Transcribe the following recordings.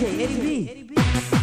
DJ Eddie B. Eddie B.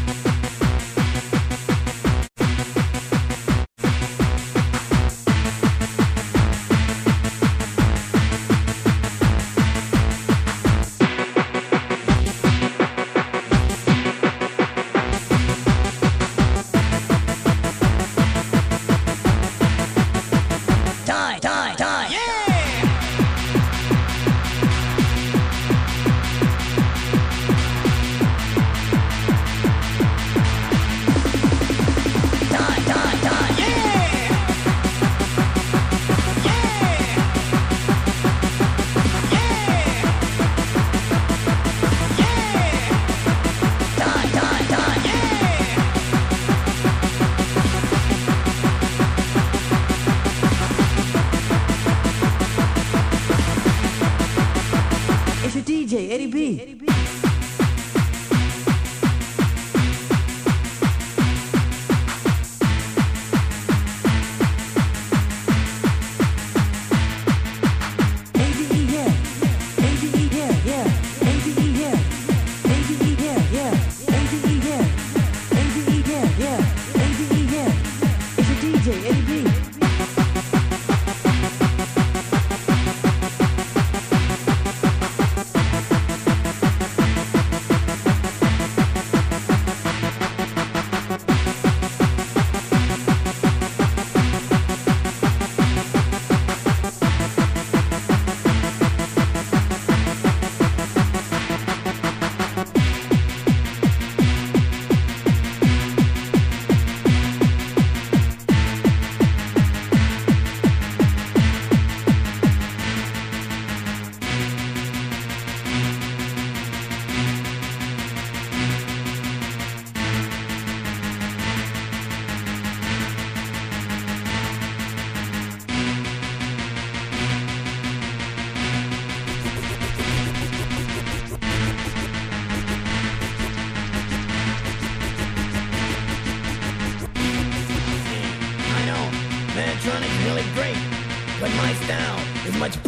my style is much